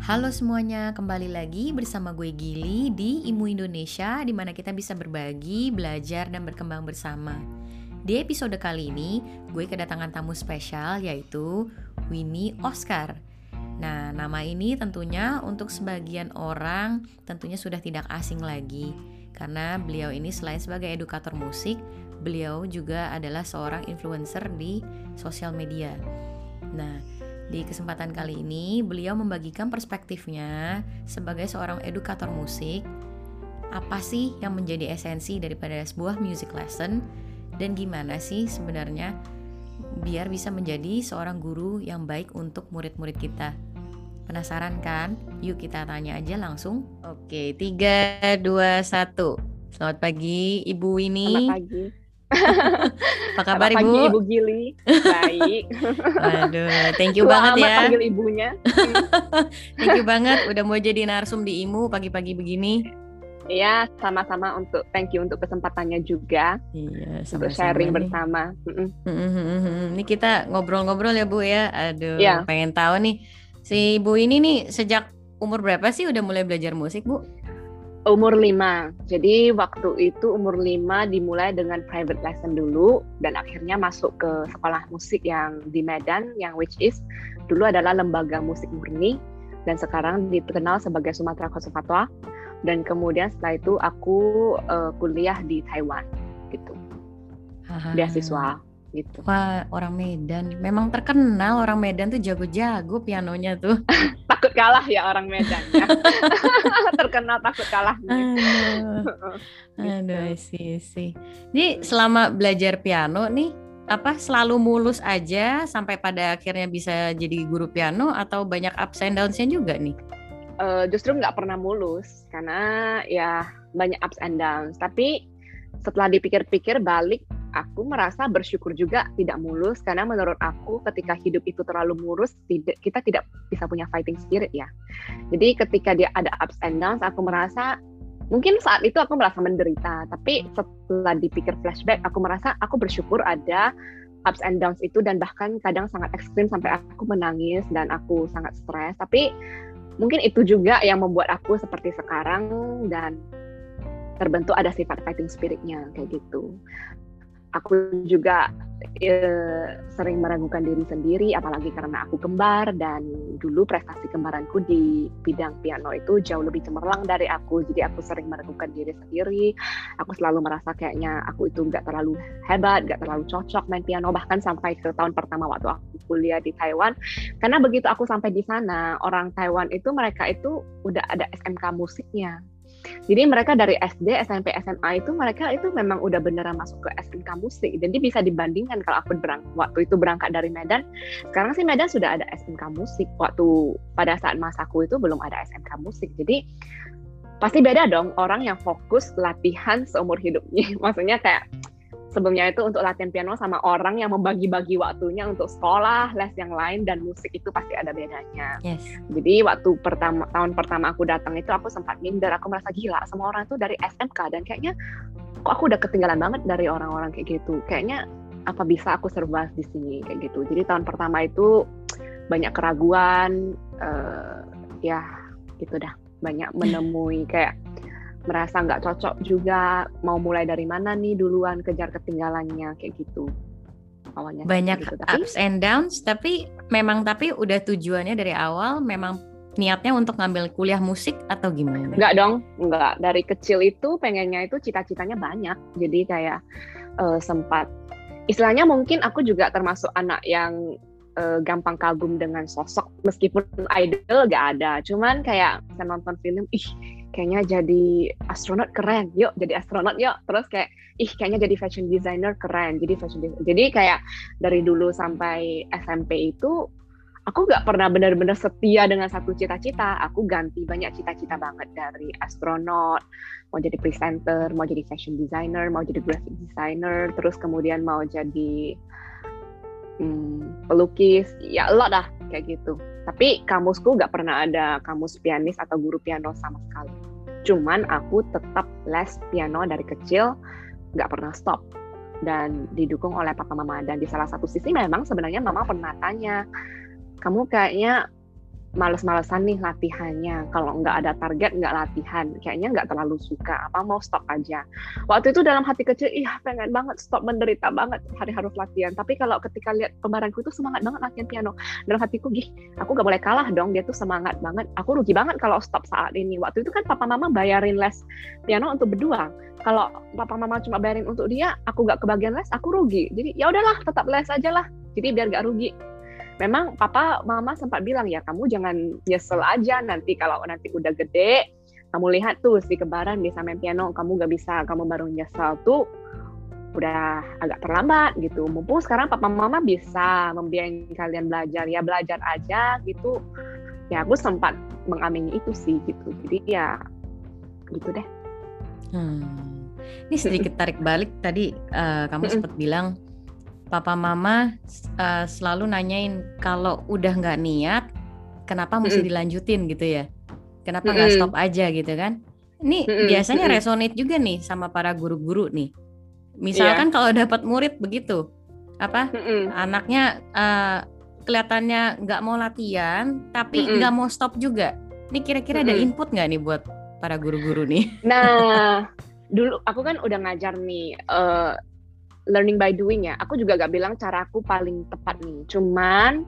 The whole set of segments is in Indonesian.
Halo semuanya, kembali lagi bersama gue Gili di Imu Indonesia di mana kita bisa berbagi, belajar, dan berkembang bersama. Di episode kali ini, gue kedatangan tamu spesial yaitu Winnie Oscar. Nah, nama ini tentunya untuk sebagian orang tentunya sudah tidak asing lagi karena beliau ini selain sebagai edukator musik, beliau juga adalah seorang influencer di sosial media. Nah, di kesempatan kali ini, beliau membagikan perspektifnya sebagai seorang edukator musik. Apa sih yang menjadi esensi daripada sebuah music lesson dan gimana sih sebenarnya biar bisa menjadi seorang guru yang baik untuk murid-murid kita. Penasaran kan? Yuk kita tanya aja langsung. Oke, 3 2 1. Selamat pagi Ibu ini. Selamat pagi. Apa kabar Selamat Ibu? pagi Ibu Gili. Baik. Aduh, thank you Tua banget amat ya. panggil ibunya. Thank you banget udah mau jadi narsum di IMU pagi-pagi begini. Iya, sama-sama untuk thank you untuk kesempatannya juga Iya, untuk sama-sama sharing nih. bersama. Ini kita ngobrol-ngobrol ya Bu ya. Aduh, Iya. pengen tahu nih si Ibu ini nih sejak umur berapa sih udah mulai belajar musik Bu? Umur 5. Jadi waktu itu umur 5 dimulai dengan private lesson dulu dan akhirnya masuk ke sekolah musik yang di Medan yang which is dulu adalah lembaga musik murni dan sekarang dikenal sebagai Sumatera Conservatoire dan kemudian setelah itu aku eh, kuliah di Taiwan gitu. Haha. beasiswa gitu. Wah, orang Medan. Memang terkenal orang Medan tuh jago-jago pianonya tuh. Takut kalah ya orang Medan ya. Terkenal takut kalah. Aduh. Aduh, sih sih. Jadi selama belajar piano nih apa selalu mulus aja sampai pada akhirnya bisa jadi guru piano atau banyak ups and downs-nya juga nih? Eh, justru nggak pernah mulus karena ya banyak ups and downs. Tapi setelah dipikir-pikir balik, aku merasa bersyukur juga tidak mulus karena menurut aku ketika hidup itu terlalu mulus, kita tidak bisa punya fighting spirit ya. Jadi ketika dia ada ups and downs, aku merasa mungkin saat itu aku merasa menderita, tapi setelah dipikir flashback, aku merasa aku bersyukur ada ups and downs itu dan bahkan kadang sangat ekstrim sampai aku menangis dan aku sangat stres. Tapi mungkin itu juga yang membuat aku seperti sekarang dan terbentuk ada sifat fighting spiritnya kayak gitu. Aku juga eh, sering meragukan diri sendiri, apalagi karena aku kembar dan dulu prestasi kembaranku di bidang piano itu jauh lebih cemerlang dari aku, jadi aku sering meragukan diri sendiri. Aku selalu merasa kayaknya aku itu nggak terlalu hebat, nggak terlalu cocok main piano, bahkan sampai ke tahun pertama waktu aku kuliah di Taiwan. Karena begitu aku sampai di sana, orang Taiwan itu mereka itu udah ada SMK musiknya. Jadi mereka dari SD, SMP, SMA itu mereka itu memang udah beneran masuk ke SMK musik. Jadi bisa dibandingkan kalau aku berang waktu itu berangkat dari Medan. Sekarang sih Medan sudah ada SMK musik. Waktu pada saat masaku itu belum ada SMK musik. Jadi pasti beda dong orang yang fokus latihan seumur hidupnya. Maksudnya kayak sebelumnya itu untuk latihan piano sama orang yang membagi-bagi waktunya untuk sekolah, les yang lain dan musik itu pasti ada bedanya. Yes. Jadi waktu pertama tahun pertama aku datang itu aku sempat minder, aku merasa gila sama orang itu dari SMK dan kayaknya kok aku udah ketinggalan banget dari orang-orang kayak gitu. Kayaknya apa bisa aku survive di sini kayak gitu. Jadi tahun pertama itu banyak keraguan, eh, ya gitu dah. Banyak menemui kayak merasa nggak cocok juga mau mulai dari mana nih duluan kejar ketinggalannya kayak gitu awalnya Banyak gitu. Tapi ups and downs tapi memang tapi udah tujuannya dari awal memang niatnya untuk ngambil kuliah musik atau gimana? Enggak dong, enggak. Dari kecil itu pengennya itu cita-citanya banyak. Jadi kayak eh, sempat istilahnya mungkin aku juga termasuk anak yang eh, gampang kagum dengan sosok meskipun idol gak ada. Cuman kayak saya nonton film, ih kayaknya jadi astronot keren. Yuk jadi astronot yuk. Terus kayak ih kayaknya jadi fashion designer keren. Jadi fashion designer. Jadi kayak dari dulu sampai SMP itu aku nggak pernah benar-benar setia dengan satu cita-cita. Aku ganti banyak cita-cita banget dari astronot, mau jadi presenter, mau jadi fashion designer, mau jadi graphic designer, terus kemudian mau jadi hmm, pelukis, ya a lot dah kayak gitu. Tapi kamusku nggak pernah ada kamus pianis atau guru piano sama sekali. Cuman aku tetap les piano dari kecil, nggak pernah stop dan didukung oleh papa mama dan di salah satu sisi memang sebenarnya mama pernah tanya kamu kayaknya males-malesan nih latihannya. Kalau nggak ada target, nggak latihan. Kayaknya nggak terlalu suka. Apa mau stop aja. Waktu itu dalam hati kecil, iya pengen banget stop menderita banget hari harus latihan. Tapi kalau ketika lihat kembaranku itu semangat banget latihan piano. Dalam hatiku, gih, aku nggak boleh kalah dong. Dia tuh semangat banget. Aku rugi banget kalau stop saat ini. Waktu itu kan papa mama bayarin les piano untuk berdua. Kalau papa mama cuma bayarin untuk dia, aku nggak kebagian les, aku rugi. Jadi ya udahlah, tetap les aja lah. Jadi biar nggak rugi memang papa mama sempat bilang ya kamu jangan nyesel aja nanti kalau nanti udah gede kamu lihat tuh si kebaran bisa main piano kamu gak bisa kamu baru nyesel tuh udah agak terlambat gitu. Mumpung sekarang papa mama bisa membiayai kalian belajar ya belajar aja gitu. Ya aku sempat mengamini itu sih gitu. Jadi ya gitu deh. Hmm. ini sedikit tarik balik tadi uh, kamu sempat bilang papa mama uh, selalu nanyain kalau udah nggak niat kenapa mesti dilanjutin? gitu ya. Kenapa nggak stop aja? gitu kan. Ini biasanya resonate juga nih sama para guru-guru nih. Misalkan yeah. kalau dapat murid begitu apa anaknya uh, kelihatannya nggak mau latihan tapi nggak mau stop juga. Ini kira-kira ada input nggak nih buat para guru-guru nih? Nah dulu aku kan udah ngajar nih uh, learning by doing ya. Aku juga gak bilang caraku paling tepat nih. Cuman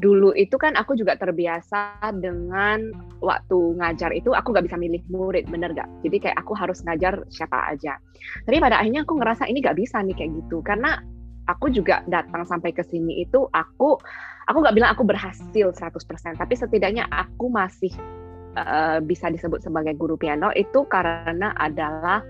dulu itu kan aku juga terbiasa dengan waktu ngajar itu aku gak bisa milih murid, bener gak? Jadi kayak aku harus ngajar siapa aja. Tapi pada akhirnya aku ngerasa ini gak bisa nih kayak gitu. Karena aku juga datang sampai ke sini itu aku aku gak bilang aku berhasil 100%, tapi setidaknya aku masih uh, bisa disebut sebagai guru piano itu karena adalah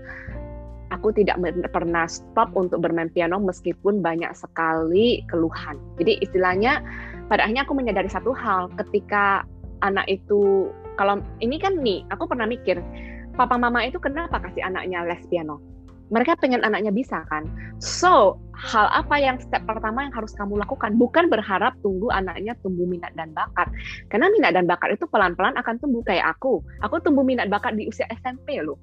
aku tidak pernah stop untuk bermain piano meskipun banyak sekali keluhan. Jadi istilahnya pada akhirnya aku menyadari satu hal ketika anak itu kalau ini kan nih aku pernah mikir papa mama itu kenapa kasih anaknya les piano? Mereka pengen anaknya bisa kan. So, hal apa yang step pertama yang harus kamu lakukan? Bukan berharap tunggu anaknya tumbuh minat dan bakat. Karena minat dan bakat itu pelan-pelan akan tumbuh kayak aku. Aku tumbuh minat bakat di usia SMP loh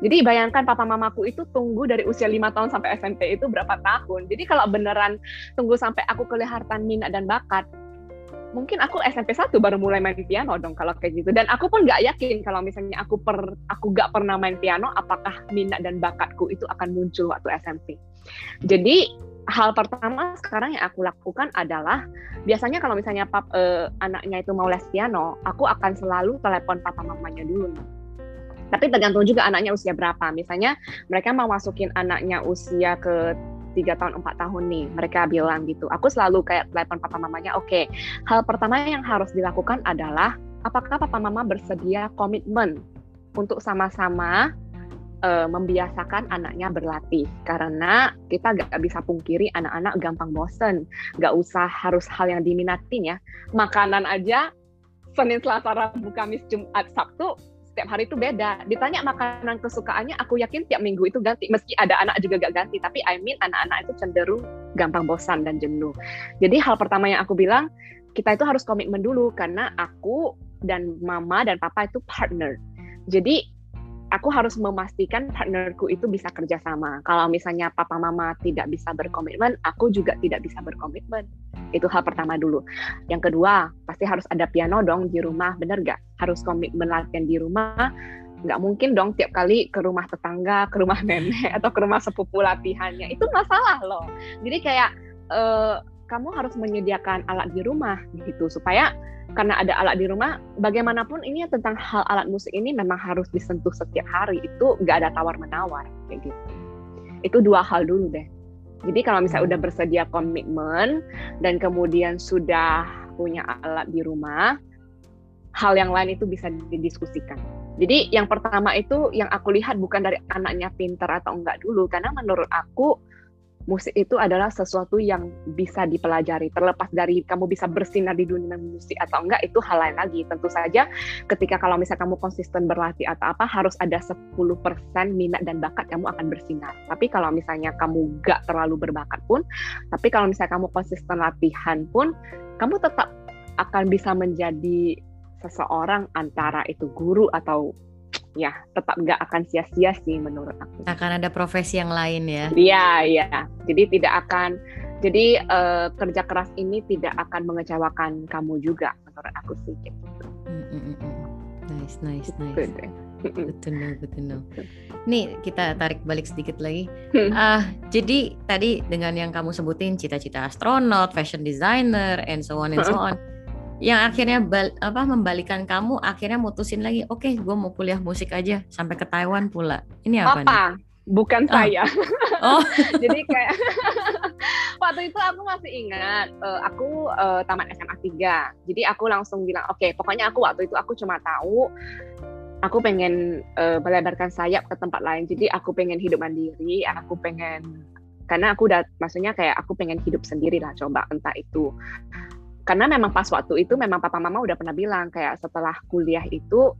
jadi bayangkan papa mamaku itu tunggu dari usia lima tahun sampai SMP itu berapa tahun. Jadi kalau beneran tunggu sampai aku kelihatan minat dan bakat, mungkin aku SMP 1 baru mulai main piano dong kalau kayak gitu. Dan aku pun nggak yakin kalau misalnya aku per aku nggak pernah main piano, apakah minat dan bakatku itu akan muncul waktu SMP. Jadi hal pertama sekarang yang aku lakukan adalah biasanya kalau misalnya pap, eh, anaknya itu mau les piano, aku akan selalu telepon papa mamanya dulu tapi tergantung juga anaknya usia berapa. Misalnya mereka mau masukin anaknya usia ke tiga tahun empat tahun nih mereka bilang gitu. Aku selalu kayak telepon papa mamanya oke okay, hal pertama yang harus dilakukan adalah apakah papa mama bersedia komitmen untuk sama-sama uh, membiasakan anaknya berlatih? Karena kita gak bisa pungkiri anak-anak gampang bosen. Gak usah harus hal yang diminatin ya. Makanan aja Senin Selasa Rabu Kamis Jumat Sabtu setiap hari itu beda. Ditanya makanan kesukaannya, aku yakin tiap minggu itu ganti. Meski ada anak juga gak ganti, tapi I mean anak-anak itu cenderung gampang bosan dan jenuh. Jadi hal pertama yang aku bilang, kita itu harus komitmen dulu karena aku dan mama dan papa itu partner. Jadi aku harus memastikan partnerku itu bisa kerjasama. Kalau misalnya papa mama tidak bisa berkomitmen, aku juga tidak bisa berkomitmen. Itu hal pertama dulu. Yang kedua, pasti harus ada piano dong di rumah, bener gak? Harus komitmen latihan di rumah. Nggak mungkin dong tiap kali ke rumah tetangga, ke rumah nenek, atau ke rumah sepupu latihannya. Itu masalah loh. Jadi kayak uh, kamu harus menyediakan alat di rumah gitu supaya karena ada alat di rumah, bagaimanapun ini tentang hal alat musik ini memang harus disentuh setiap hari. Itu nggak ada tawar menawar kayak gitu. Itu dua hal dulu deh. Jadi kalau misalnya udah bersedia komitmen dan kemudian sudah punya alat di rumah, hal yang lain itu bisa didiskusikan. Jadi yang pertama itu yang aku lihat bukan dari anaknya pintar atau enggak dulu, karena menurut aku musik itu adalah sesuatu yang bisa dipelajari. Terlepas dari kamu bisa bersinar di dunia musik atau enggak, itu hal lain lagi. Tentu saja ketika kalau misalnya kamu konsisten berlatih atau apa, harus ada 10% minat dan bakat kamu akan bersinar. Tapi kalau misalnya kamu enggak terlalu berbakat pun, tapi kalau misalnya kamu konsisten latihan pun, kamu tetap akan bisa menjadi seseorang antara itu guru atau ya tetap nggak akan sia-sia sih menurut aku. Akan ada profesi yang lain ya? Iya iya. Jadi tidak akan Jadi uh, kerja keras ini tidak akan mengecewakan kamu juga menurut aku sih gitu. Mm, mm. Nice, nice, nice. Good. Betul, betul. Nih kita tarik balik sedikit lagi. Uh, jadi tadi dengan yang kamu sebutin cita-cita astronot, fashion designer, and so on and so on. Yang akhirnya bal apa membalikan kamu akhirnya mutusin lagi, oke, okay, gue mau kuliah musik aja sampai ke Taiwan pula. Ini apa? Apa? Nih? Bukan oh. saya. Oh. jadi kayak waktu itu aku masih ingat, uh, aku uh, tamat SMA 3. Jadi aku langsung bilang, oke, okay, pokoknya aku waktu itu aku cuma tahu aku pengen uh, melebarkan sayap ke tempat lain. Jadi aku pengen hidup mandiri, aku pengen karena aku udah maksudnya kayak aku pengen hidup sendiri lah coba entah itu karena memang pas waktu itu memang papa mama udah pernah bilang kayak setelah kuliah itu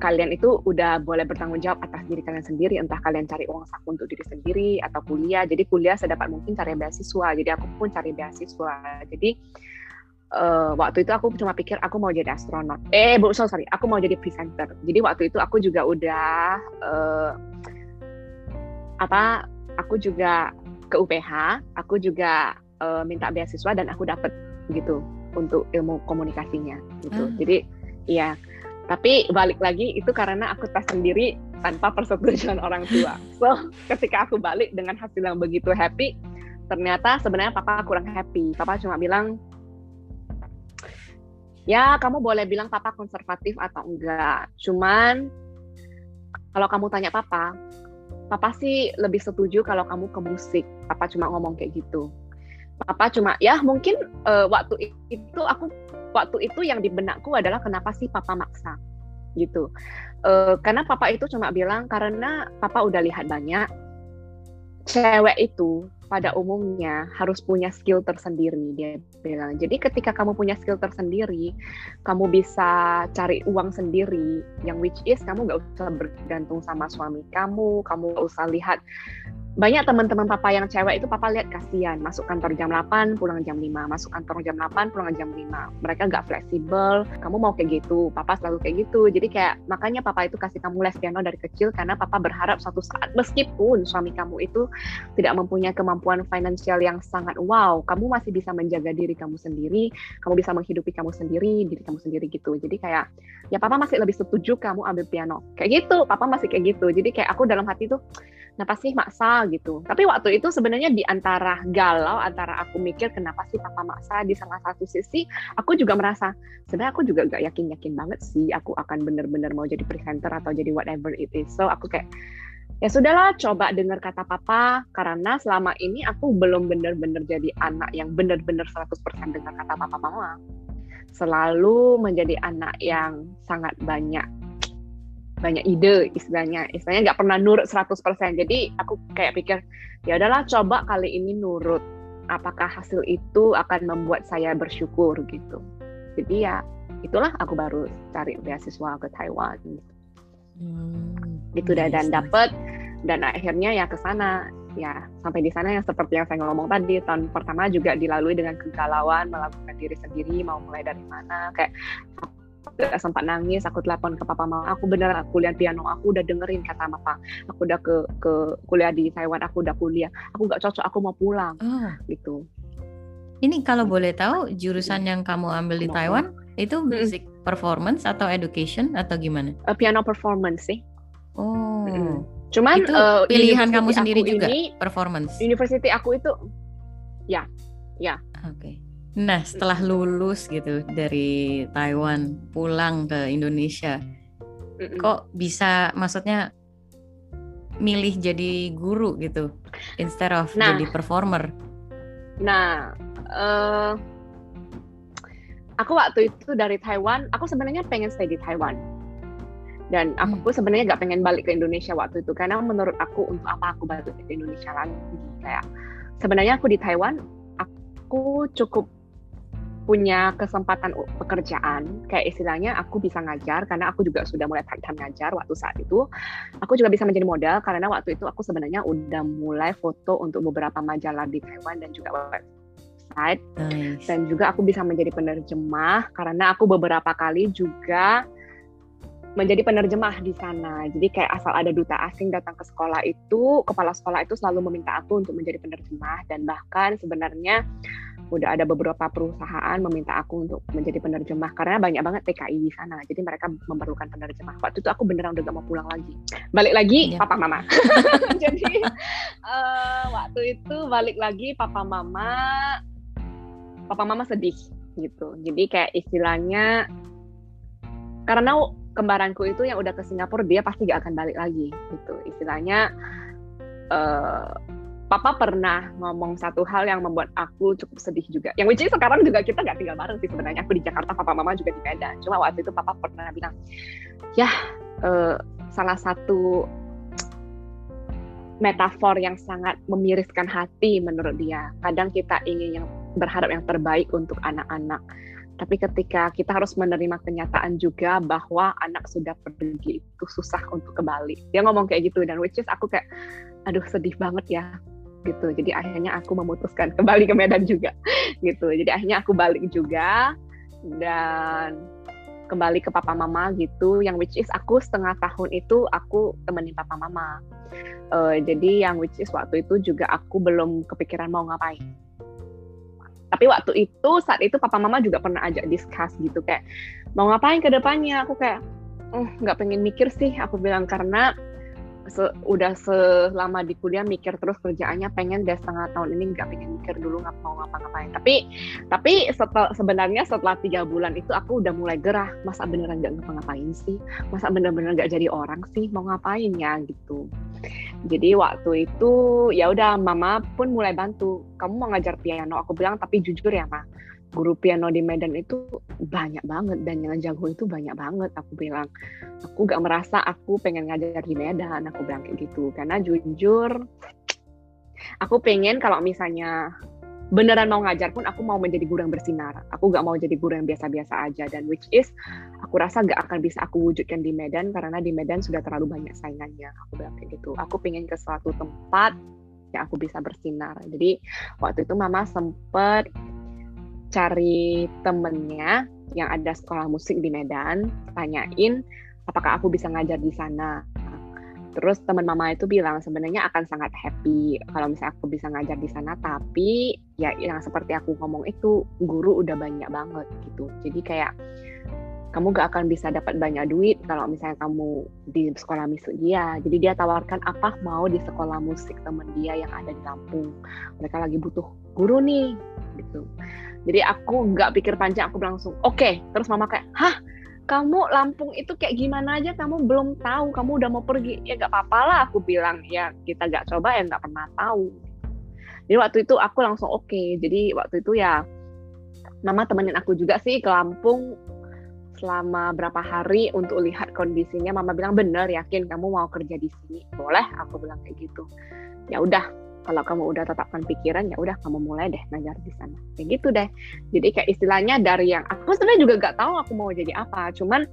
kalian itu udah boleh bertanggung jawab atas diri kalian sendiri entah kalian cari uang saku untuk diri sendiri atau kuliah jadi kuliah sedapat mungkin cari beasiswa jadi aku pun cari beasiswa jadi uh, waktu itu aku cuma pikir aku mau jadi astronot. Eh, bu, so, sorry, aku mau jadi presenter. Jadi waktu itu aku juga udah uh, apa? Aku juga ke UPH, aku juga uh, minta beasiswa dan aku dapet gitu untuk ilmu komunikasinya gitu. Hmm. Jadi iya. Tapi balik lagi itu karena aku tes sendiri tanpa persetujuan orang tua. So ketika aku balik dengan hasil yang begitu happy, ternyata sebenarnya papa kurang happy. Papa cuma bilang ya kamu boleh bilang papa konservatif atau enggak. Cuman kalau kamu tanya papa, papa sih lebih setuju kalau kamu ke musik. Papa cuma ngomong kayak gitu. Papa cuma ya mungkin uh, waktu itu aku waktu itu yang di benakku adalah kenapa sih papa maksa gitu. Uh, karena papa itu cuma bilang karena papa udah lihat banyak cewek itu pada umumnya harus punya skill tersendiri dia bilang. Jadi ketika kamu punya skill tersendiri, kamu bisa cari uang sendiri yang which is kamu gak usah bergantung sama suami kamu, kamu gak usah lihat banyak teman-teman papa yang cewek itu papa lihat kasihan masuk kantor jam 8 pulang jam 5 masuk kantor jam 8 pulang jam 5 mereka nggak fleksibel kamu mau kayak gitu? Papa selalu kayak gitu. Jadi kayak makanya papa itu kasih kamu les piano dari kecil karena papa berharap suatu saat meskipun suami kamu itu tidak mempunyai kemampuan finansial yang sangat wow kamu masih bisa menjaga diri kamu sendiri kamu bisa menghidupi kamu sendiri diri kamu sendiri gitu. Jadi kayak ya papa masih lebih setuju kamu ambil piano. Kayak gitu papa masih kayak gitu. Jadi kayak aku dalam hati tuh kenapa sih maksa gitu. Tapi waktu itu sebenarnya di antara galau antara aku mikir kenapa sih papa maksa di salah satu sisi aku juga merasa sebenarnya aku juga gak yakin yakin banget sih aku akan bener-bener mau jadi presenter atau jadi whatever it is. So aku kayak ya sudahlah coba dengar kata papa karena selama ini aku belum bener-bener jadi anak yang bener-bener 100% dengar kata papa mama. Selalu menjadi anak yang sangat banyak banyak ide istilahnya. Istilahnya nggak pernah nurut 100% jadi aku kayak pikir ya udahlah coba kali ini nurut. Apakah hasil itu akan membuat saya bersyukur? Gitu. Jadi ya itulah aku baru cari beasiswa ke Taiwan. Hmm, gitu nice, dan dapet. Dan akhirnya ya ke sana. Ya sampai di sana yang seperti yang saya ngomong tadi tahun pertama juga dilalui dengan kegalauan melakukan diri sendiri mau mulai dari mana. Kayak gak sempat nangis aku telepon ke papa mama. Aku beneran aku kuliah piano aku udah dengerin kata mama. Aku udah ke ke kuliah di Taiwan aku udah kuliah. Aku nggak cocok aku mau pulang. Oh. gitu. Ini kalau boleh tahu jurusan yang kamu ambil di Taiwan itu music performance atau education atau gimana? Uh, piano performance sih. Oh. Hmm. cuman itu uh, pilihan kamu sendiri juga ini, performance? University aku itu ya. Ya. Oke. okay. Nah, setelah lulus gitu dari Taiwan pulang ke Indonesia, kok bisa maksudnya milih jadi guru gitu instead of nah, jadi performer? Nah, uh, aku waktu itu dari Taiwan, aku sebenarnya pengen stay di Taiwan. Dan aku hmm. sebenarnya gak pengen balik ke Indonesia waktu itu karena menurut aku untuk apa aku balik ke Indonesia lagi kayak sebenarnya aku di Taiwan aku cukup punya kesempatan pekerjaan. Kayak istilahnya aku bisa ngajar karena aku juga sudah mulai part time ngajar waktu saat itu. Aku juga bisa menjadi model karena waktu itu aku sebenarnya udah mulai foto untuk beberapa majalah di Taiwan dan juga website. Nice. dan juga aku bisa menjadi penerjemah karena aku beberapa kali juga menjadi penerjemah di sana. Jadi kayak asal ada duta asing datang ke sekolah itu, kepala sekolah itu selalu meminta aku untuk menjadi penerjemah dan bahkan sebenarnya udah ada beberapa perusahaan meminta aku untuk menjadi penerjemah karena banyak banget TKI di sana. Jadi mereka memerlukan penerjemah. Waktu itu aku beneran udah gak mau pulang lagi. Balik lagi yeah. papa mama. Jadi uh, waktu itu balik lagi papa mama papa mama sedih gitu. Jadi kayak istilahnya karena kembaranku itu yang udah ke Singapura dia pasti gak akan balik lagi gitu istilahnya uh, Papa pernah ngomong satu hal yang membuat aku cukup sedih juga. Yang which sekarang juga kita nggak tinggal bareng sih sebenarnya. Aku di Jakarta, Papa Mama juga di Medan. Cuma waktu itu Papa pernah bilang, ya uh, salah satu metafor yang sangat memiriskan hati menurut dia. Kadang kita ingin yang berharap yang terbaik untuk anak-anak tapi ketika kita harus menerima kenyataan juga bahwa anak sudah pergi itu susah untuk kembali. Dia ngomong kayak gitu dan which is aku kayak aduh sedih banget ya gitu. Jadi akhirnya aku memutuskan kembali ke Medan juga gitu. Jadi akhirnya aku balik juga dan kembali ke papa mama gitu. Yang which is aku setengah tahun itu aku temenin papa mama. Uh, jadi yang which is waktu itu juga aku belum kepikiran mau ngapain tapi waktu itu saat itu papa mama juga pernah ajak discuss gitu kayak mau ngapain ke depannya? Aku kayak nggak pengen mikir sih aku bilang karena se udah selama di kuliah mikir terus kerjaannya pengen deh setengah tahun ini nggak pengen mikir dulu nggak mau ngapa-ngapain. Tapi tapi setel, sebenarnya setelah tiga bulan itu aku udah mulai gerah masa beneran nggak ngapa-ngapain sih? Masa bener-bener nggak jadi orang sih? Mau ngapain ya gitu. Jadi waktu itu ya udah mama pun mulai bantu. Kamu mau ngajar piano? Aku bilang tapi jujur ya ma guru piano di Medan itu banyak banget dan yang jago itu banyak banget aku bilang. Aku gak merasa aku pengen ngajar di Medan aku bilang kayak gitu. Karena jujur aku pengen kalau misalnya beneran mau ngajar pun aku mau menjadi guru yang bersinar. Aku gak mau jadi guru yang biasa-biasa aja. Dan which is aku rasa gak akan bisa aku wujudkan di Medan karena di Medan sudah terlalu banyak saingannya. Aku bilang kayak gitu. Aku pengen ke suatu tempat yang aku bisa bersinar. Jadi waktu itu mama sempet cari temennya yang ada sekolah musik di Medan, tanyain apakah aku bisa ngajar di sana. Terus teman mama itu bilang sebenarnya akan sangat happy kalau misalnya aku bisa ngajar di sana, tapi ya yang seperti aku ngomong itu guru udah banyak banget gitu. Jadi kayak kamu gak akan bisa dapat banyak duit kalau misalnya kamu di sekolah musik dia. Jadi dia tawarkan apa mau di sekolah musik temen dia yang ada di Lampung. Mereka lagi butuh guru nih gitu. Jadi aku nggak pikir panjang, aku langsung oke. Okay. Terus mama kayak, hah? Kamu Lampung itu kayak gimana aja? Kamu belum tahu kamu udah mau pergi. Ya nggak apa-apa lah aku bilang. Ya kita nggak coba ya nggak pernah tahu. Jadi waktu itu aku langsung oke. Okay. jadi waktu itu ya mama temenin aku juga sih ke Lampung selama berapa hari untuk lihat kondisinya. Mama bilang bener yakin kamu mau kerja di sini? Boleh aku bilang kayak gitu. Ya udah kalau kamu udah tetapkan pikiran ya udah kamu mulai deh ngajar di sana. Kayak gitu deh. Jadi kayak istilahnya dari yang aku sebenarnya juga gak tahu aku mau jadi apa. Cuman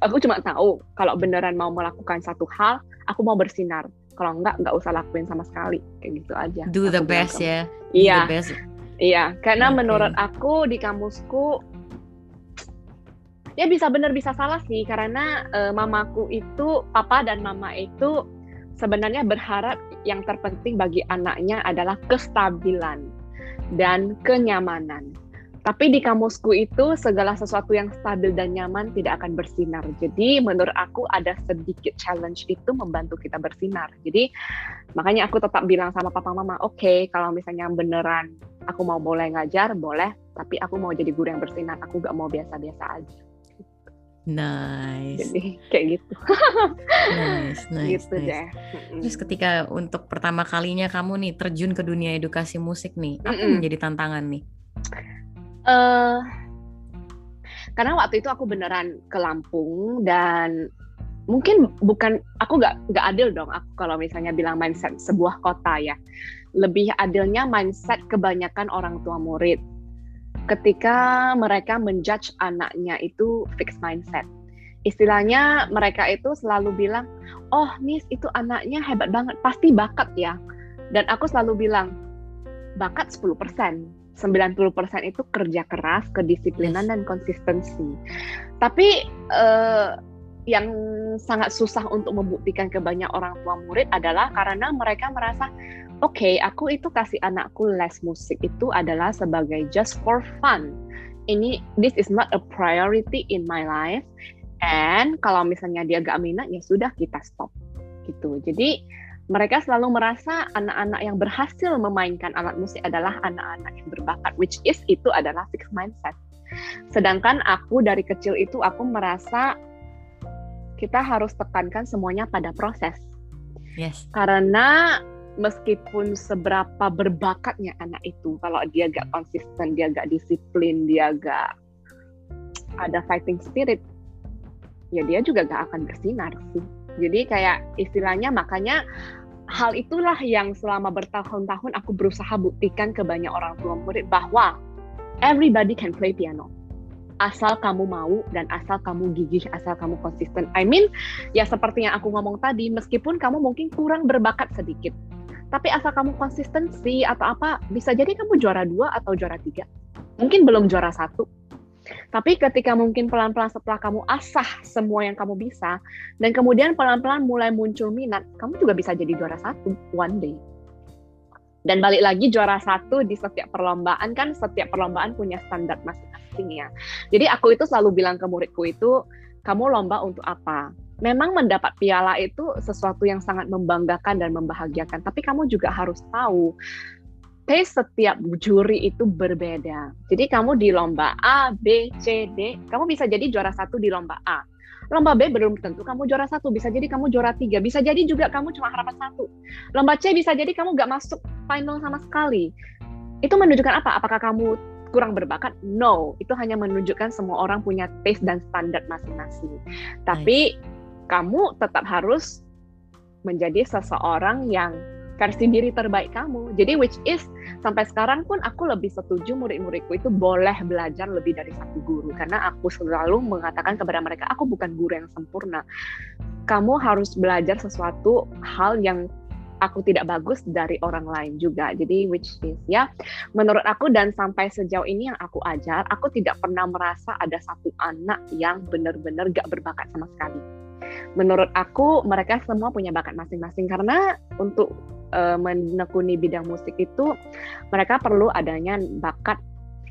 aku cuma tahu kalau beneran mau melakukan satu hal aku mau bersinar. Kalau enggak nggak usah lakuin sama sekali. Kayak gitu aja. Do the best ya. Iya. iya. Karena okay. menurut aku di kamusku ya bisa bener bisa salah sih. Karena uh, mamaku itu papa dan mama itu sebenarnya berharap yang terpenting bagi anaknya adalah kestabilan dan kenyamanan. Tapi di kamusku itu segala sesuatu yang stabil dan nyaman tidak akan bersinar. Jadi menurut aku ada sedikit challenge itu membantu kita bersinar. Jadi makanya aku tetap bilang sama papa mama, oke okay, kalau misalnya beneran aku mau boleh ngajar, boleh. Tapi aku mau jadi guru yang bersinar. Aku gak mau biasa-biasa aja. Nice. Jadi kayak gitu. nice, nice. Gitu nice. deh. Terus ketika untuk pertama kalinya kamu nih terjun ke dunia edukasi musik nih, apa mm -mm. menjadi tantangan nih? Uh, karena waktu itu aku beneran ke Lampung dan mungkin bukan aku nggak nggak adil dong aku kalau misalnya bilang mindset sebuah kota ya lebih adilnya mindset kebanyakan orang tua murid ketika mereka menjudge anaknya itu fixed mindset. Istilahnya mereka itu selalu bilang, "Oh, Miss, itu anaknya hebat banget, pasti bakat ya." Dan aku selalu bilang, "Bakat 10%, 90% itu kerja keras, kedisiplinan dan konsistensi." Tapi uh, yang sangat susah untuk membuktikan ke banyak orang tua murid adalah karena mereka merasa oke okay, aku itu kasih anakku les musik itu adalah sebagai just for fun. Ini this is not a priority in my life. And kalau misalnya dia gak minat ya sudah kita stop. Gitu. Jadi mereka selalu merasa anak-anak yang berhasil memainkan alat musik adalah anak-anak yang berbakat which is itu adalah fixed mindset. Sedangkan aku dari kecil itu aku merasa kita harus tekankan semuanya pada proses. Yes. Karena meskipun seberapa berbakatnya anak itu kalau dia gak konsisten dia gak disiplin dia gak ada fighting spirit ya dia juga gak akan bersinar sih jadi kayak istilahnya makanya hal itulah yang selama bertahun-tahun aku berusaha buktikan ke banyak orang tua murid bahwa everybody can play piano asal kamu mau dan asal kamu gigih, asal kamu konsisten. I mean, ya seperti yang aku ngomong tadi, meskipun kamu mungkin kurang berbakat sedikit, tapi asal kamu konsistensi atau apa bisa jadi kamu juara dua atau juara tiga. Mungkin belum juara satu. Tapi ketika mungkin pelan-pelan setelah kamu asah semua yang kamu bisa dan kemudian pelan-pelan mulai muncul minat kamu juga bisa jadi juara satu one day. Dan balik lagi juara satu di setiap perlombaan kan setiap perlombaan punya standar masing-masing ya. Jadi aku itu selalu bilang ke muridku itu kamu lomba untuk apa memang mendapat piala itu sesuatu yang sangat membanggakan dan membahagiakan. Tapi kamu juga harus tahu, taste setiap juri itu berbeda. Jadi kamu di lomba A, B, C, D, kamu bisa jadi juara satu di lomba A. Lomba B belum tentu kamu juara satu, bisa jadi kamu juara tiga, bisa jadi juga kamu cuma harapan satu. Lomba C bisa jadi kamu gak masuk final sama sekali. Itu menunjukkan apa? Apakah kamu kurang berbakat? No, itu hanya menunjukkan semua orang punya taste dan standar masing-masing. Tapi kamu tetap harus menjadi seseorang yang versi diri terbaik kamu. Jadi which is sampai sekarang pun aku lebih setuju murid-muridku itu boleh belajar lebih dari satu guru karena aku selalu mengatakan kepada mereka aku bukan guru yang sempurna. Kamu harus belajar sesuatu hal yang aku tidak bagus dari orang lain juga. Jadi which is ya menurut aku dan sampai sejauh ini yang aku ajar, aku tidak pernah merasa ada satu anak yang benar-benar gak berbakat sama sekali menurut aku mereka semua punya bakat masing-masing. Karena untuk uh, menekuni bidang musik itu mereka perlu adanya bakat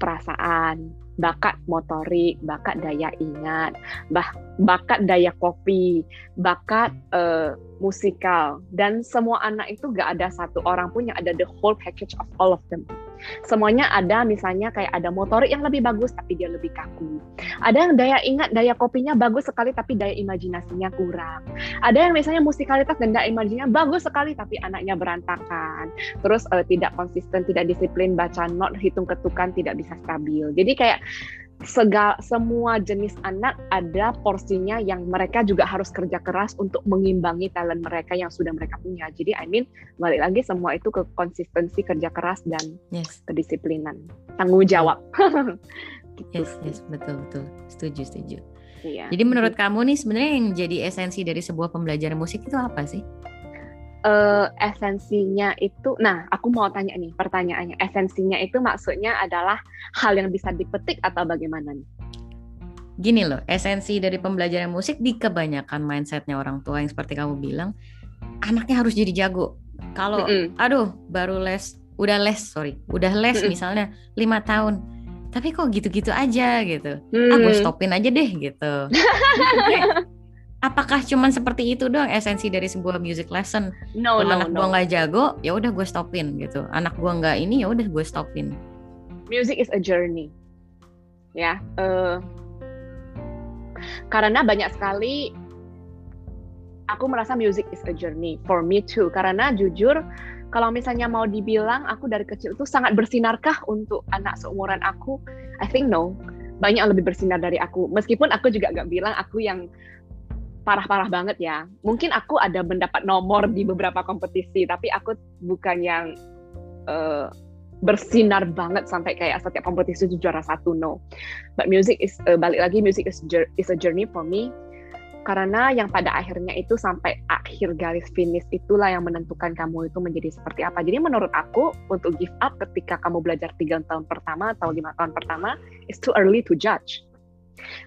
perasaan, bakat motorik, bakat daya ingat, bah, bakat daya kopi, bakat uh, musikal. Dan semua anak itu gak ada satu orang pun yang ada the whole package of all of them semuanya ada misalnya kayak ada motorik yang lebih bagus tapi dia lebih kaku. Ada yang daya ingat daya kopinya bagus sekali tapi daya imajinasinya kurang. Ada yang misalnya musikalitas dan daya imajinasinya bagus sekali tapi anaknya berantakan. Terus uh, tidak konsisten tidak disiplin baca not hitung ketukan tidak bisa stabil. Jadi kayak segal semua jenis anak ada porsinya yang mereka juga harus kerja keras untuk mengimbangi talent mereka yang sudah mereka punya. Jadi I mean balik lagi semua itu ke konsistensi kerja keras dan yes. kedisiplinan, tanggung jawab. gitu. Yes, yes, betul betul. Setuju, setuju. Iya. Jadi menurut kamu nih sebenarnya yang jadi esensi dari sebuah pembelajaran musik itu apa sih? Uh, esensinya itu, nah aku mau tanya nih pertanyaannya, esensinya itu maksudnya adalah hal yang bisa dipetik atau bagaimana nih? Gini loh, esensi dari pembelajaran musik di kebanyakan mindsetnya orang tua yang seperti kamu bilang, anaknya harus jadi jago. Kalau, mm -mm. aduh, baru les, udah les, sorry, udah les mm -mm. misalnya lima tahun, tapi kok gitu-gitu aja gitu, mm. ah gue stopin aja deh gitu. apakah cuman seperti itu doang esensi dari sebuah music lesson? No, no, anak no. gua nggak jago, ya udah gue stopin gitu. Anak gua nggak ini, ya udah gue stopin. Music is a journey, ya. Uh, karena banyak sekali aku merasa music is a journey for me too. Karena jujur, kalau misalnya mau dibilang aku dari kecil itu sangat bersinarkah untuk anak seumuran aku? I think no. Banyak yang lebih bersinar dari aku. Meskipun aku juga gak bilang aku yang parah-parah banget ya. Mungkin aku ada mendapat nomor di beberapa kompetisi, tapi aku bukan yang uh, bersinar banget sampai kayak setiap kompetisi itu juara satu no. But music is uh, balik lagi music is is a journey for me karena yang pada akhirnya itu sampai akhir garis finish itulah yang menentukan kamu itu menjadi seperti apa. Jadi menurut aku untuk give up ketika kamu belajar tiga tahun pertama atau lima tahun pertama, it's too early to judge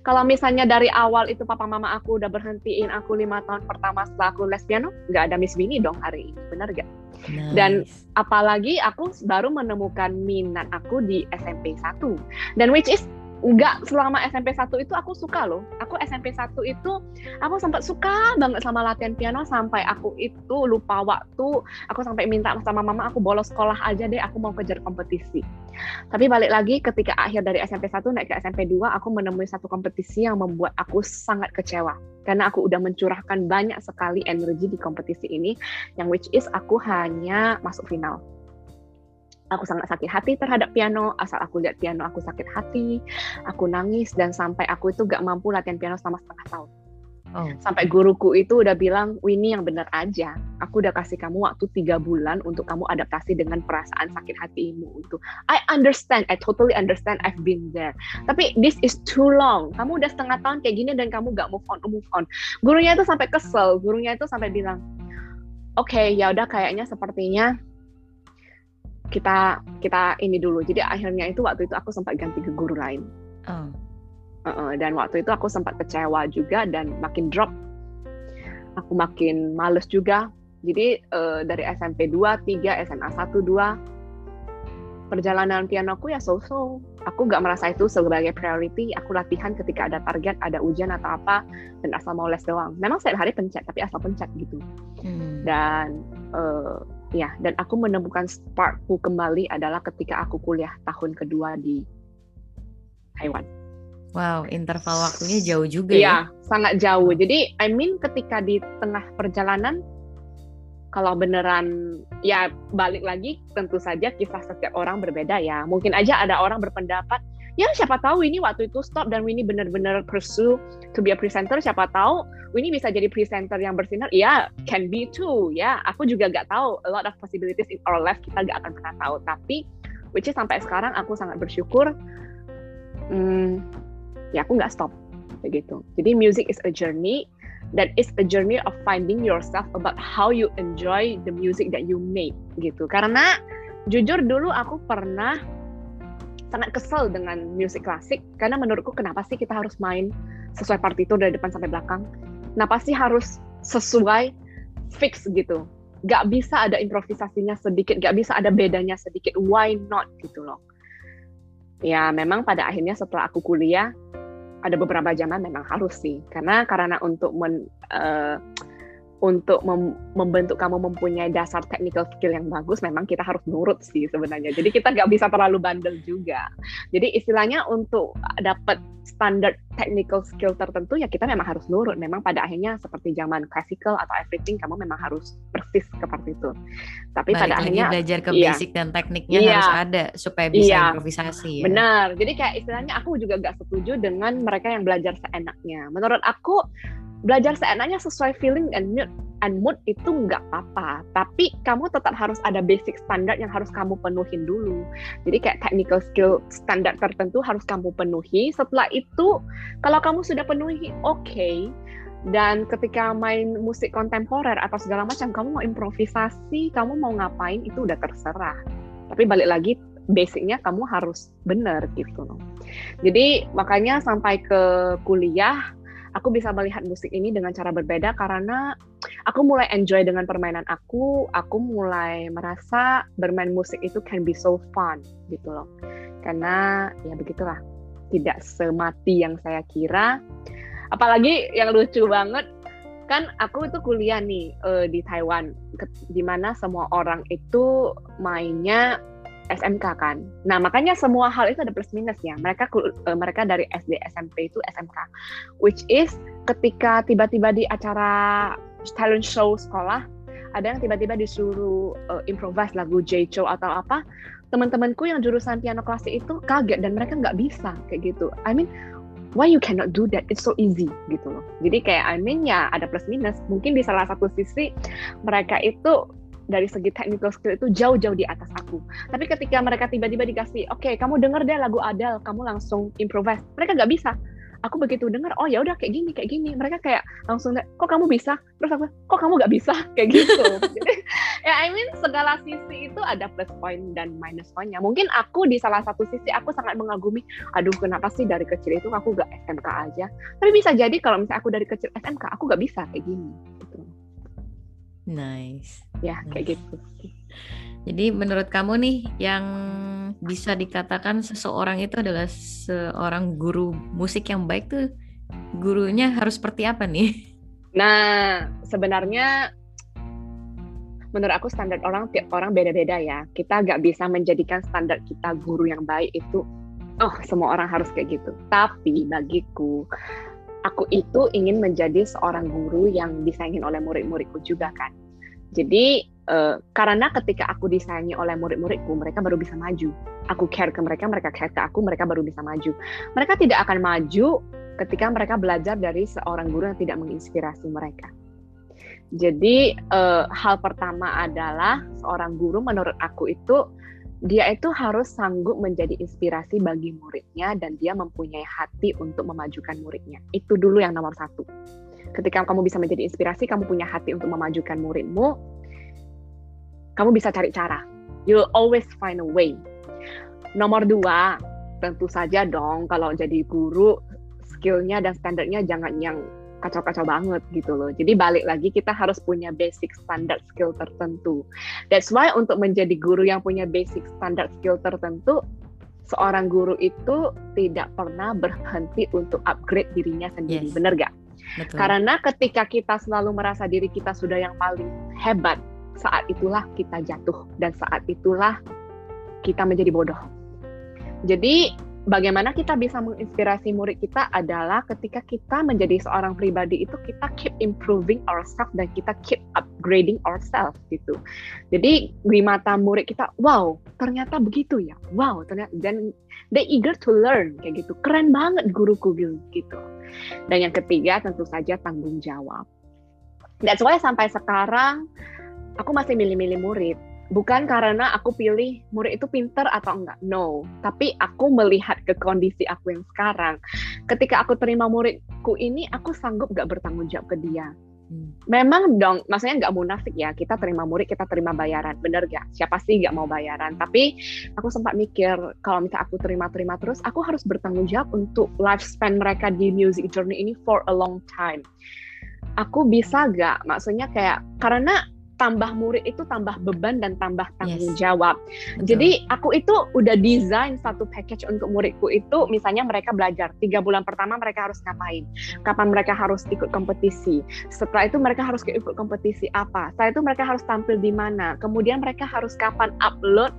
Kalau misalnya dari awal itu papa mama aku udah berhentiin aku lima tahun pertama setelah aku les piano, nggak ada Miss Winnie dong hari ini, bener gak? Nice. Dan apalagi aku baru menemukan minat aku di SMP 1. Dan which is nggak selama SMP 1 itu aku suka loh. Aku SMP 1 itu aku sempat suka banget sama latihan piano sampai aku itu lupa waktu. Aku sampai minta sama mama aku bolos sekolah aja deh, aku mau kejar kompetisi. Tapi balik lagi ketika akhir dari SMP 1 naik ke SMP 2, aku menemui satu kompetisi yang membuat aku sangat kecewa. Karena aku udah mencurahkan banyak sekali energi di kompetisi ini, yang which is aku hanya masuk final aku sangat sakit hati terhadap piano asal aku lihat piano aku sakit hati aku nangis dan sampai aku itu gak mampu latihan piano selama setengah tahun. Oh. sampai guruku itu udah bilang Winnie yang benar aja. Aku udah kasih kamu waktu tiga bulan untuk kamu adaptasi dengan perasaan sakit hatimu itu I understand I totally understand I've been there. Tapi this is too long. Kamu udah setengah tahun kayak gini dan kamu gak move on move on. Gurunya itu sampai kesel. Gurunya itu sampai bilang oke okay, ya udah kayaknya sepertinya kita kita ini dulu. Jadi akhirnya itu waktu itu aku sempat ganti ke guru lain. Oh. Uh -uh, dan waktu itu aku sempat kecewa juga dan makin drop. Aku makin males juga. Jadi uh, dari SMP 2, 3, SMA 1, 2 perjalanan pianoku ya so-so. Aku nggak merasa itu sebagai priority. Aku latihan ketika ada target, ada ujian atau apa, dan asal mau les doang. Memang setiap hari pencet, tapi asal pencet gitu. Hmm. Dan uh, ya dan aku menemukan sparkku kembali adalah ketika aku kuliah tahun kedua di Taiwan. Wow, interval waktunya jauh juga ya? Iya, sangat jauh. Jadi, I mean ketika di tengah perjalanan, kalau beneran ya balik lagi, tentu saja kisah setiap orang berbeda ya. Mungkin aja ada orang berpendapat, ya siapa tahu ini waktu itu stop dan Winnie benar-benar pursue to be a presenter siapa tahu Winnie bisa jadi presenter yang bersinar. Ya yeah, can be too. Ya yeah. aku juga gak tahu. A lot of possibilities in our life kita gak akan pernah tahu. Tapi which is sampai sekarang aku sangat bersyukur hmm, ya aku nggak stop. Begitu jadi music is a journey that is a journey of finding yourself about how you enjoy the music that you make gitu. Karena jujur dulu aku pernah sangat kesel dengan musik klasik karena menurutku kenapa sih kita harus main sesuai partitur dari depan sampai belakang? Kenapa sih harus sesuai fix gitu? Gak bisa ada improvisasinya sedikit, gak bisa ada bedanya sedikit. Why not gitu loh? Ya memang pada akhirnya setelah aku kuliah ada beberapa zaman memang harus sih karena karena untuk men, uh, untuk mem membentuk kamu mempunyai dasar technical skill yang bagus, memang kita harus nurut sih sebenarnya. Jadi kita nggak bisa terlalu bandel juga. Jadi istilahnya untuk dapat standar technical skill tertentu ya kita memang harus nurut. Memang pada akhirnya seperti zaman classical atau everything kamu memang harus persis seperti itu. Tapi Balik pada akhirnya belajar ke iya, basic dan tekniknya iya, harus ada supaya bisa iya, improvisasi. Ya. Benar. Jadi kayak istilahnya aku juga nggak setuju dengan mereka yang belajar seenaknya. Menurut aku belajar seenaknya sesuai feeling and mood and mood itu nggak apa-apa tapi kamu tetap harus ada basic standar yang harus kamu penuhin dulu jadi kayak technical skill standar tertentu harus kamu penuhi setelah itu kalau kamu sudah penuhi oke okay. dan ketika main musik kontemporer atau segala macam kamu mau improvisasi kamu mau ngapain itu udah terserah tapi balik lagi basicnya kamu harus benar gitu. Jadi makanya sampai ke kuliah aku bisa melihat musik ini dengan cara berbeda karena aku mulai enjoy dengan permainan aku, aku mulai merasa bermain musik itu can be so fun gitu loh. Karena ya begitulah, tidak semati yang saya kira. Apalagi yang lucu banget kan aku itu kuliah nih uh, di Taiwan, di mana semua orang itu mainnya SMK kan. Nah, makanya semua hal itu ada plus minusnya. Mereka uh, mereka dari SD SMP itu SMK. Which is ketika tiba-tiba di acara talent show sekolah ada yang tiba-tiba disuruh uh, improvise lagu J atau apa, teman-temanku yang jurusan piano klasik itu kaget dan mereka nggak bisa kayak gitu. I mean, why you cannot do that? It's so easy gitu loh. Jadi kayak I mean ya ada plus minus. Mungkin di salah satu sisi mereka itu dari segi technical skill itu jauh-jauh di atas aku. Tapi ketika mereka tiba-tiba dikasih, oke, okay, kamu denger deh lagu Adele, kamu langsung improvise. Mereka nggak bisa. aku begitu dengar oh ya udah kayak gini kayak gini mereka kayak langsung kok kamu bisa terus aku kok kamu nggak bisa kayak gitu ya I mean segala sisi itu ada plus point dan minus pointnya mungkin aku di salah satu sisi aku sangat mengagumi aduh kenapa sih dari kecil itu aku gak SMK aja tapi bisa jadi kalau misalnya aku dari kecil SMK aku gak bisa kayak gini. Nice ya nice. kayak gitu jadi menurut kamu nih yang bisa dikatakan seseorang itu adalah seorang guru musik yang baik tuh gurunya harus seperti apa nih? Nah, sebenarnya menurut aku standar orang tiap orang beda-beda ya. Kita nggak bisa menjadikan standar kita guru yang baik itu oh semua orang harus kayak gitu. Tapi bagiku aku itu ingin menjadi seorang guru yang disaingin oleh murid-muridku juga kan. Jadi uh, karena ketika aku disayangi oleh murid-muridku, mereka baru bisa maju. Aku care ke mereka, mereka care ke aku, mereka baru bisa maju. Mereka tidak akan maju ketika mereka belajar dari seorang guru yang tidak menginspirasi mereka. Jadi uh, hal pertama adalah seorang guru menurut aku itu dia itu harus sanggup menjadi inspirasi bagi muridnya dan dia mempunyai hati untuk memajukan muridnya. Itu dulu yang nomor satu. Ketika kamu bisa menjadi inspirasi, kamu punya hati untuk memajukan muridmu, kamu bisa cari cara. You'll always find a way. Nomor dua, tentu saja dong kalau jadi guru skillnya dan standarnya jangan yang kacau-kacau banget gitu loh. Jadi balik lagi kita harus punya basic standard skill tertentu. That's why untuk menjadi guru yang punya basic standard skill tertentu, seorang guru itu tidak pernah berhenti untuk upgrade dirinya sendiri. Yes. Bener gak? Betul. Karena ketika kita selalu merasa diri kita sudah yang paling hebat, saat itulah kita jatuh dan saat itulah kita menjadi bodoh. Jadi bagaimana kita bisa menginspirasi murid kita adalah ketika kita menjadi seorang pribadi itu kita keep improving ourselves dan kita keep upgrading ourselves gitu. Jadi di mata murid kita, wow ternyata begitu ya, wow ternyata dan they eager to learn kayak gitu, keren banget guruku gitu. Dan yang ketiga tentu saja tanggung jawab. That's why sampai sekarang aku masih milih-milih murid bukan karena aku pilih murid itu pinter atau enggak. No. Tapi aku melihat ke kondisi aku yang sekarang. Ketika aku terima muridku ini aku sanggup gak bertanggung jawab ke dia. Hmm. memang dong maksudnya nggak munafik ya. Kita terima murid kita terima bayaran. Bener gak? Siapa sih gak mau bayaran? Tapi aku sempat mikir kalau misalnya aku terima-terima terus aku harus bertanggung jawab untuk lifespan mereka di music journey ini for a long time. Aku bisa gak? Maksudnya kayak karena tambah murid itu tambah beban dan tambah tanggung yes. jawab. Betul. Jadi aku itu udah desain satu package untuk muridku itu misalnya mereka belajar tiga bulan pertama mereka harus ngapain, kapan mereka harus ikut kompetisi, setelah itu mereka harus ikut kompetisi apa, setelah itu mereka harus tampil di mana, kemudian mereka harus kapan upload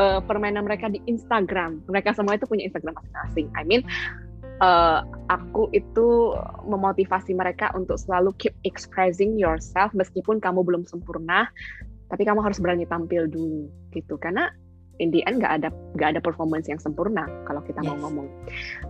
uh, permainan mereka di Instagram. Mereka semua itu punya Instagram masing-masing. I mean uh, aku itu memotivasi mereka untuk selalu keep expressing yourself meskipun kamu belum sempurna tapi kamu harus berani tampil dulu gitu karena in the end nggak ada nggak ada performance yang sempurna kalau kita yes. mau ngomong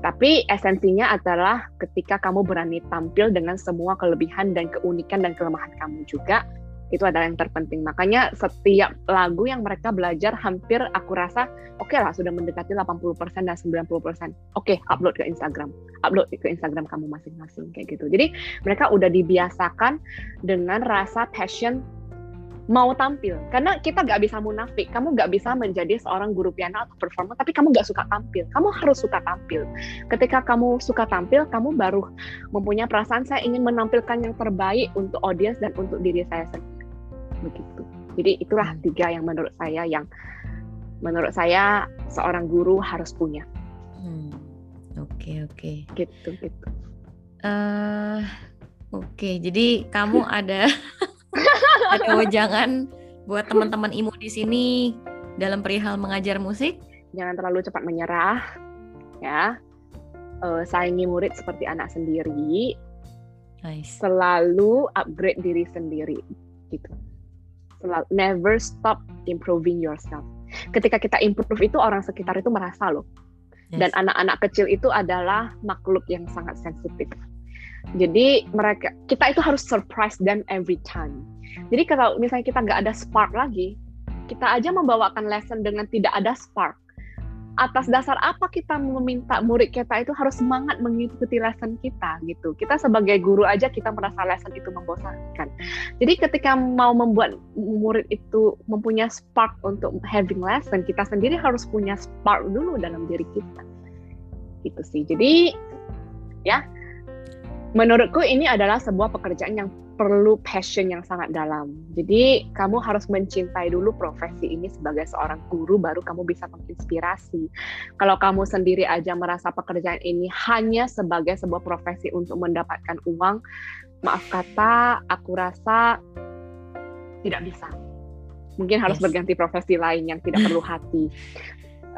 tapi esensinya adalah ketika kamu berani tampil dengan semua kelebihan dan keunikan dan kelemahan kamu juga itu adalah yang terpenting. Makanya setiap lagu yang mereka belajar hampir aku rasa oke okay lah sudah mendekati 80% dan 90%. Oke, okay, upload ke Instagram. Upload ke Instagram kamu masing-masing kayak gitu. Jadi mereka udah dibiasakan dengan rasa passion mau tampil karena kita nggak bisa munafik kamu nggak bisa menjadi seorang guru piano atau performer tapi kamu nggak suka tampil kamu harus suka tampil ketika kamu suka tampil kamu baru mempunyai perasaan saya ingin menampilkan yang terbaik untuk audiens dan untuk diri saya sendiri begitu. Jadi itulah hmm. tiga yang menurut saya yang menurut saya seorang guru harus punya. Oke hmm. oke. Okay, okay. Gitu gitu. Uh, oke, okay. jadi kamu ada ada wejangan buat teman-teman imu di sini dalam perihal mengajar musik? Jangan terlalu cepat menyerah, ya. Uh, saingi murid seperti anak sendiri. Nice. Selalu upgrade diri sendiri, gitu selalu never stop improving yourself. Ketika kita improve itu orang sekitar itu merasa loh. Yes. Dan anak-anak kecil itu adalah makhluk yang sangat sensitif. Jadi mereka kita itu harus surprise them every time. Jadi kalau misalnya kita nggak ada spark lagi, kita aja membawakan lesson dengan tidak ada spark. Atas dasar apa kita meminta murid kita itu harus semangat mengikuti lesson kita gitu. Kita sebagai guru aja kita merasa lesson itu membosankan. Jadi ketika mau membuat murid itu mempunyai spark untuk having lesson, kita sendiri harus punya spark dulu dalam diri kita. Gitu sih. Jadi ya menurutku ini adalah sebuah pekerjaan yang perlu passion yang sangat dalam. Jadi kamu harus mencintai dulu profesi ini sebagai seorang guru baru kamu bisa menginspirasi. Kalau kamu sendiri aja merasa pekerjaan ini hanya sebagai sebuah profesi untuk mendapatkan uang, maaf kata, aku rasa tidak bisa. Mungkin harus yes. berganti profesi lain yang tidak perlu hati.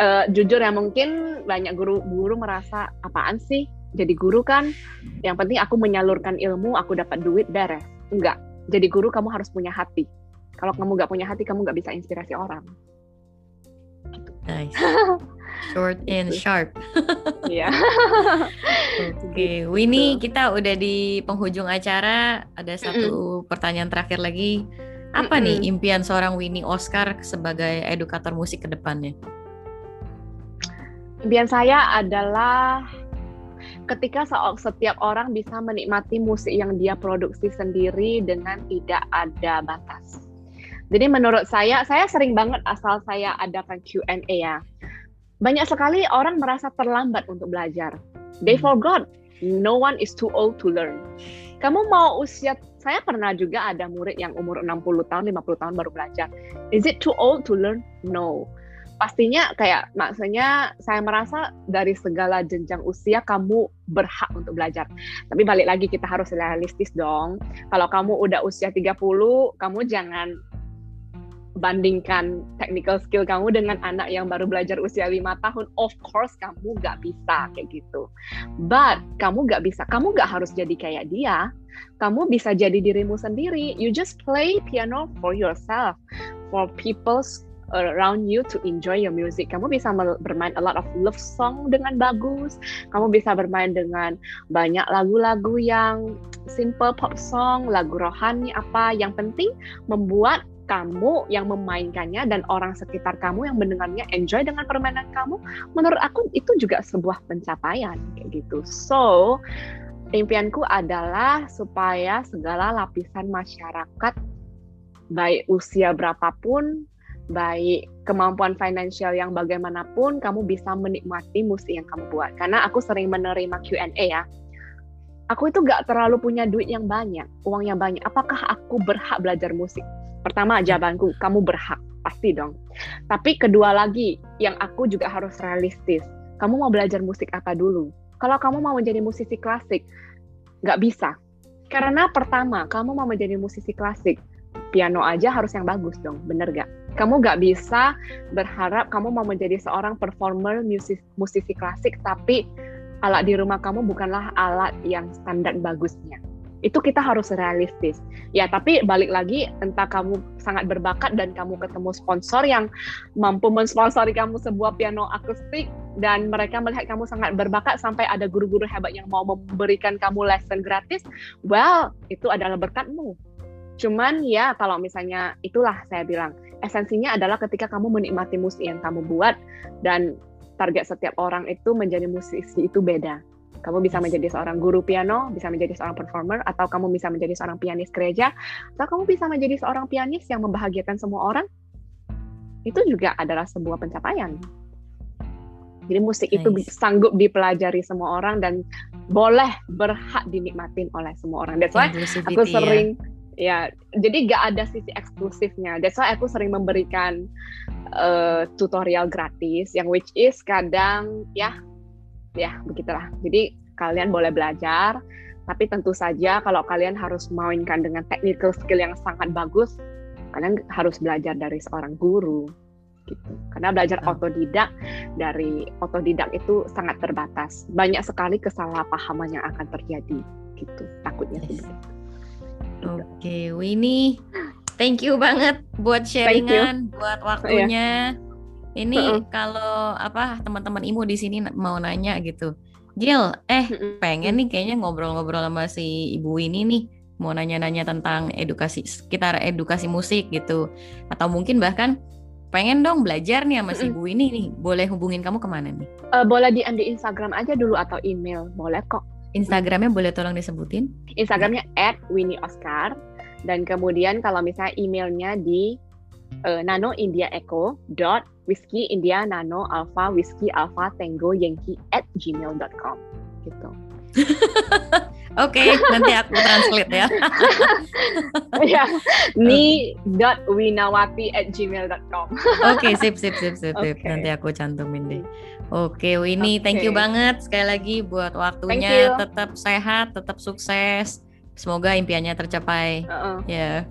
Uh, jujur ya mungkin banyak guru-guru merasa apaan sih jadi guru kan yang penting aku menyalurkan ilmu aku dapat duit beres enggak jadi guru kamu harus punya hati kalau kamu nggak punya hati kamu nggak bisa inspirasi orang nice short and gitu. sharp Iya. Oke, Winnie, kita udah di penghujung acara. Ada satu mm -mm. pertanyaan terakhir lagi. Apa -mm. nih impian seorang Winnie Oscar sebagai edukator musik ke depannya? Impian saya adalah ketika setiap orang bisa menikmati musik yang dia produksi sendiri dengan tidak ada batas. Jadi menurut saya, saya sering banget asal saya adakan Q&A ya. Banyak sekali orang merasa terlambat untuk belajar. They hmm. forgot no one is too old to learn. Kamu mau usia, saya pernah juga ada murid yang umur 60 tahun, 50 tahun baru belajar. Is it too old to learn? No pastinya kayak maksudnya saya merasa dari segala jenjang usia kamu berhak untuk belajar. Tapi balik lagi kita harus realistis dong. Kalau kamu udah usia 30, kamu jangan bandingkan technical skill kamu dengan anak yang baru belajar usia lima tahun, of course kamu gak bisa kayak gitu. But kamu gak bisa, kamu gak harus jadi kayak dia. Kamu bisa jadi dirimu sendiri. You just play piano for yourself, for people's around you to enjoy your music. Kamu bisa bermain a lot of love song dengan bagus. Kamu bisa bermain dengan banyak lagu-lagu yang simple pop song, lagu rohani apa. Yang penting membuat kamu yang memainkannya dan orang sekitar kamu yang mendengarnya enjoy dengan permainan kamu. Menurut aku itu juga sebuah pencapaian kayak gitu. So, impianku adalah supaya segala lapisan masyarakat baik usia berapapun baik kemampuan finansial yang bagaimanapun kamu bisa menikmati musik yang kamu buat. Karena aku sering menerima Q&A ya. Aku itu gak terlalu punya duit yang banyak uang yang banyak. Apakah aku berhak belajar musik? Pertama jawabanku kamu berhak. Pasti dong. Tapi kedua lagi yang aku juga harus realistis. Kamu mau belajar musik apa dulu? Kalau kamu mau menjadi musisi klasik gak bisa. Karena pertama kamu mau menjadi musisi klasik piano aja harus yang bagus dong, bener gak? Kamu gak bisa berharap kamu mau menjadi seorang performer musisi, musisi klasik, tapi alat di rumah kamu bukanlah alat yang standar bagusnya. Itu kita harus realistis. Ya, tapi balik lagi, entah kamu sangat berbakat dan kamu ketemu sponsor yang mampu mensponsori kamu sebuah piano akustik, dan mereka melihat kamu sangat berbakat sampai ada guru-guru hebat yang mau memberikan kamu lesson gratis, well, itu adalah berkatmu Cuman ya kalau misalnya itulah saya bilang esensinya adalah ketika kamu menikmati musik yang kamu buat dan target setiap orang itu menjadi musisi itu beda. Kamu bisa menjadi seorang guru piano, bisa menjadi seorang performer, atau kamu bisa menjadi seorang pianis gereja, atau kamu bisa menjadi seorang pianis yang membahagiakan semua orang. Itu juga adalah sebuah pencapaian. Jadi musik nice. itu sanggup dipelajari semua orang dan boleh berhak dinikmatin oleh semua orang. That's why aku sering ya ya jadi gak ada sisi eksklusifnya. That's why aku sering memberikan uh, tutorial gratis yang which is kadang ya ya begitulah. Jadi kalian boleh belajar tapi tentu saja kalau kalian harus mainkan dengan technical skill yang sangat bagus kalian harus belajar dari seorang guru gitu. Karena belajar otodidak dari otodidak itu sangat terbatas. Banyak sekali kesalahpahaman yang akan terjadi gitu takutnya itu Oke, okay, Winnie, thank you banget buat sharingan, buat waktunya. Yeah. Ini uh -uh. kalau apa teman-teman imu di sini mau nanya gitu. Gil, eh pengen nih kayaknya ngobrol-ngobrol sama si ibu ini nih mau nanya-nanya tentang edukasi sekitar edukasi musik gitu atau mungkin bahkan pengen dong belajar nih sama si Bu ini nih, boleh hubungin kamu ke mana nih? Uh, boleh di Instagram aja dulu atau email, boleh kok. Instagramnya boleh tolong disebutin? Instagramnya at Winnie Oscar dan kemudian kalau misalnya emailnya di uh, nano india echo dot whiskey india nano alpha whiskey alpha tango yankee at gmail.com gitu Oke, okay, nanti aku translate ya. ya, ni dot winawati at gmail.com. Oke, okay, sip, sip, sip, sip, okay. Nanti aku cantumin deh. Oke, okay, Winnie, okay. thank you banget sekali lagi buat waktunya. Tetap sehat, tetap sukses. Semoga impiannya tercapai. Uh -uh. Ya.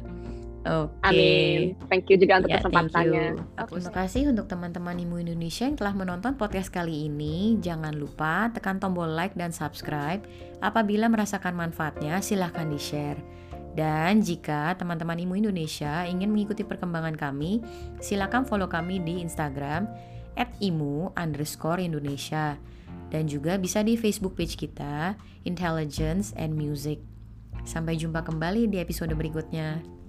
Oke. Okay. Amin. Thank you juga untuk ya, kesempatannya. Okay. Terima kasih untuk teman-teman Imu Indonesia yang telah menonton podcast kali ini. Jangan lupa tekan tombol like dan subscribe. Apabila merasakan manfaatnya, silahkan di-share. Dan jika teman-teman Imu Indonesia ingin mengikuti perkembangan kami, silakan follow kami di Instagram @imu underscore Indonesia. Dan juga bisa di Facebook page kita, Intelligence and Music. Sampai jumpa kembali di episode berikutnya.